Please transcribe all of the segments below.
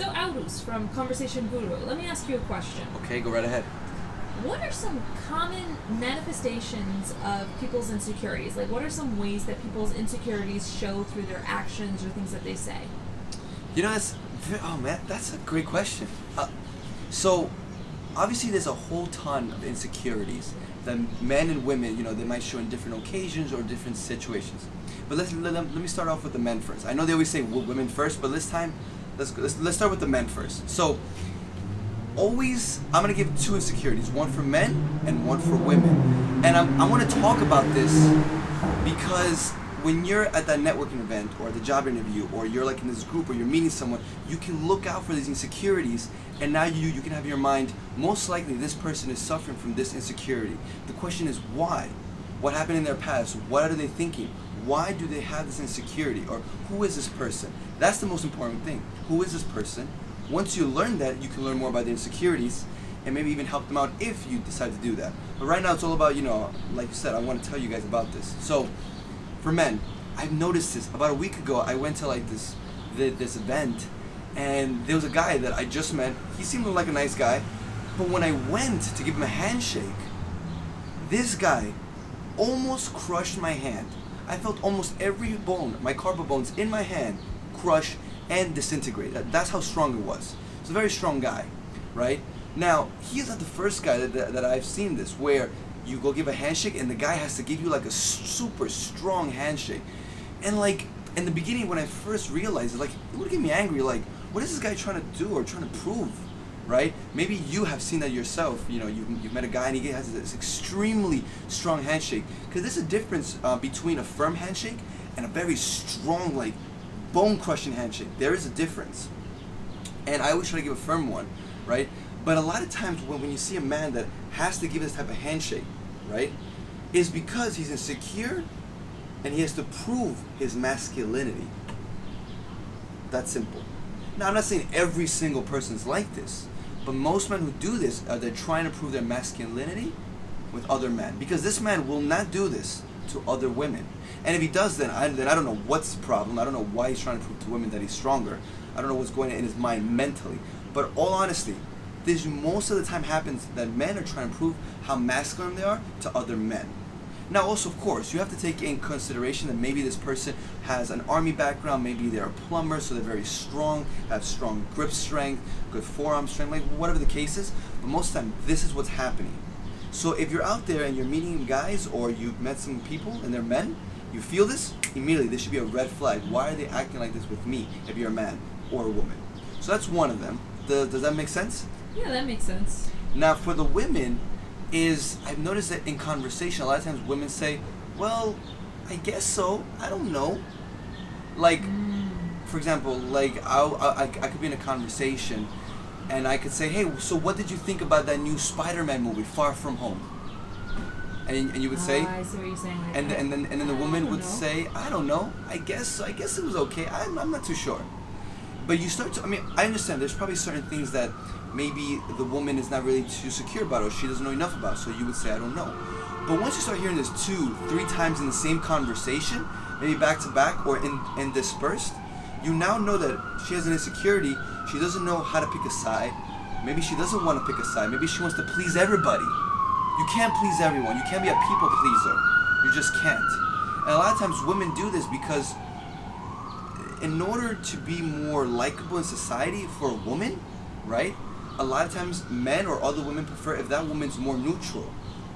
So, Aurus from Conversation Guru, let me ask you a question. Okay, go right ahead. What are some common manifestations of people's insecurities? Like, what are some ways that people's insecurities show through their actions or things that they say? You know, that's oh man, that's a great question. Uh, so, obviously, there's a whole ton of insecurities that men and women, you know, they might show in different occasions or different situations. But let's let, let me start off with the men first. I know they always say women first, but this time, let's let's, let's start with the men first. So, always, I'm gonna give two insecurities: one for men and one for women. And I'm, I want to talk about this because when you're at that networking event or the job interview or you're like in this group or you're meeting someone, you can look out for these insecurities and now you you can have in your mind most likely this person is suffering from this insecurity. The question is why? What happened in their past? What are they thinking? Why do they have this insecurity? Or who is this person? That's the most important thing. Who is this person? Once you learn that, you can learn more about the insecurities and maybe even help them out if you decide to do that. But right now it's all about, you know, like you said, I want to tell you guys about this. So for men, I've noticed this. About a week ago, I went to like this this event, and there was a guy that I just met. He seemed like a nice guy, but when I went to give him a handshake, this guy almost crushed my hand. I felt almost every bone, my carpal bones in my hand, crush and disintegrate. That's how strong it was. It's a very strong guy, right? Now, he's not the first guy that, that, that I've seen this, where you go give a handshake and the guy has to give you like a super strong handshake. And like in the beginning when I first realized it, like it would get me angry, like what is this guy trying to do or trying to prove? Right? Maybe you have seen that yourself. You know, you, you've met a guy and he has this extremely strong handshake. Because there's a difference uh, between a firm handshake and a very strong, like, bone crushing handshake. There is a difference. And I always try to give a firm one, right? But a lot of times when, when you see a man that has to give this type of handshake, right, is because he's insecure and he has to prove his masculinity. That's simple. Now, I'm not saying every single person's like this, but most men who do this are they're trying to prove their masculinity with other men. Because this man will not do this to other women. And if he does, then I, then I don't know what's the problem. I don't know why he's trying to prove to women that he's stronger. I don't know what's going on in his mind mentally. But all honesty, this most of the time happens that men are trying to prove how masculine they are to other men. Now, also, of course, you have to take in consideration that maybe this person has an army background, maybe they're a plumber, so they're very strong, have strong grip strength, good forearm strength, like whatever the case is. But most of the time, this is what's happening. So if you're out there and you're meeting guys or you've met some people and they're men, you feel this, immediately this should be a red flag. Why are they acting like this with me if you're a man or a woman? So that's one of them. Does, does that make sense? Yeah, that makes sense. Now, for the women, is I've noticed that in conversation, a lot of times women say, "Well, I guess so. I don't know." Like, for example, like I, I, I could be in a conversation, and I could say, "Hey, so what did you think about that new Spider-Man movie, Far From Home?" And, and you would say, oh, I see what you're saying. Like, and, and then and then the woman would know. say, "I don't know. I guess I guess it was okay. I'm, I'm not too sure." But you start to. I mean, I understand. There's probably certain things that maybe the woman is not really too secure about or she doesn't know enough about. So you would say, I don't know. But once you start hearing this two, three times in the same conversation, maybe back to back or in, dispersed, you now know that she has an insecurity. She doesn't know how to pick a side. Maybe she doesn't want to pick a side. Maybe she wants to please everybody. You can't please everyone. You can't be a people pleaser. You just can't. And a lot of times women do this because in order to be more likable in society for a woman, right? a lot of times men or other women prefer if that woman's more neutral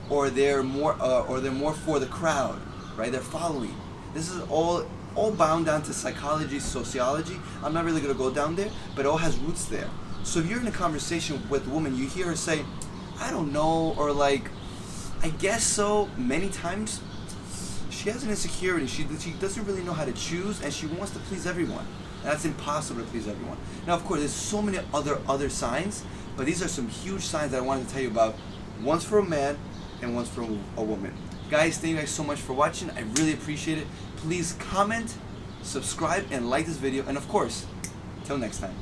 or they're more uh, or they're more for the crowd right they're following this is all all bound down to psychology sociology i'm not really to go down there but it all has roots there so if you're in a conversation with a woman you hear her say i don't know or like i guess so many times she has an insecurity she, she doesn't really know how to choose and she wants to please everyone that's impossible to please everyone. Now, of course, there's so many other other signs, but these are some huge signs that I wanted to tell you about. Once for a man, and once for a woman. Guys, thank you guys so much for watching. I really appreciate it. Please comment, subscribe, and like this video. And of course, till next time.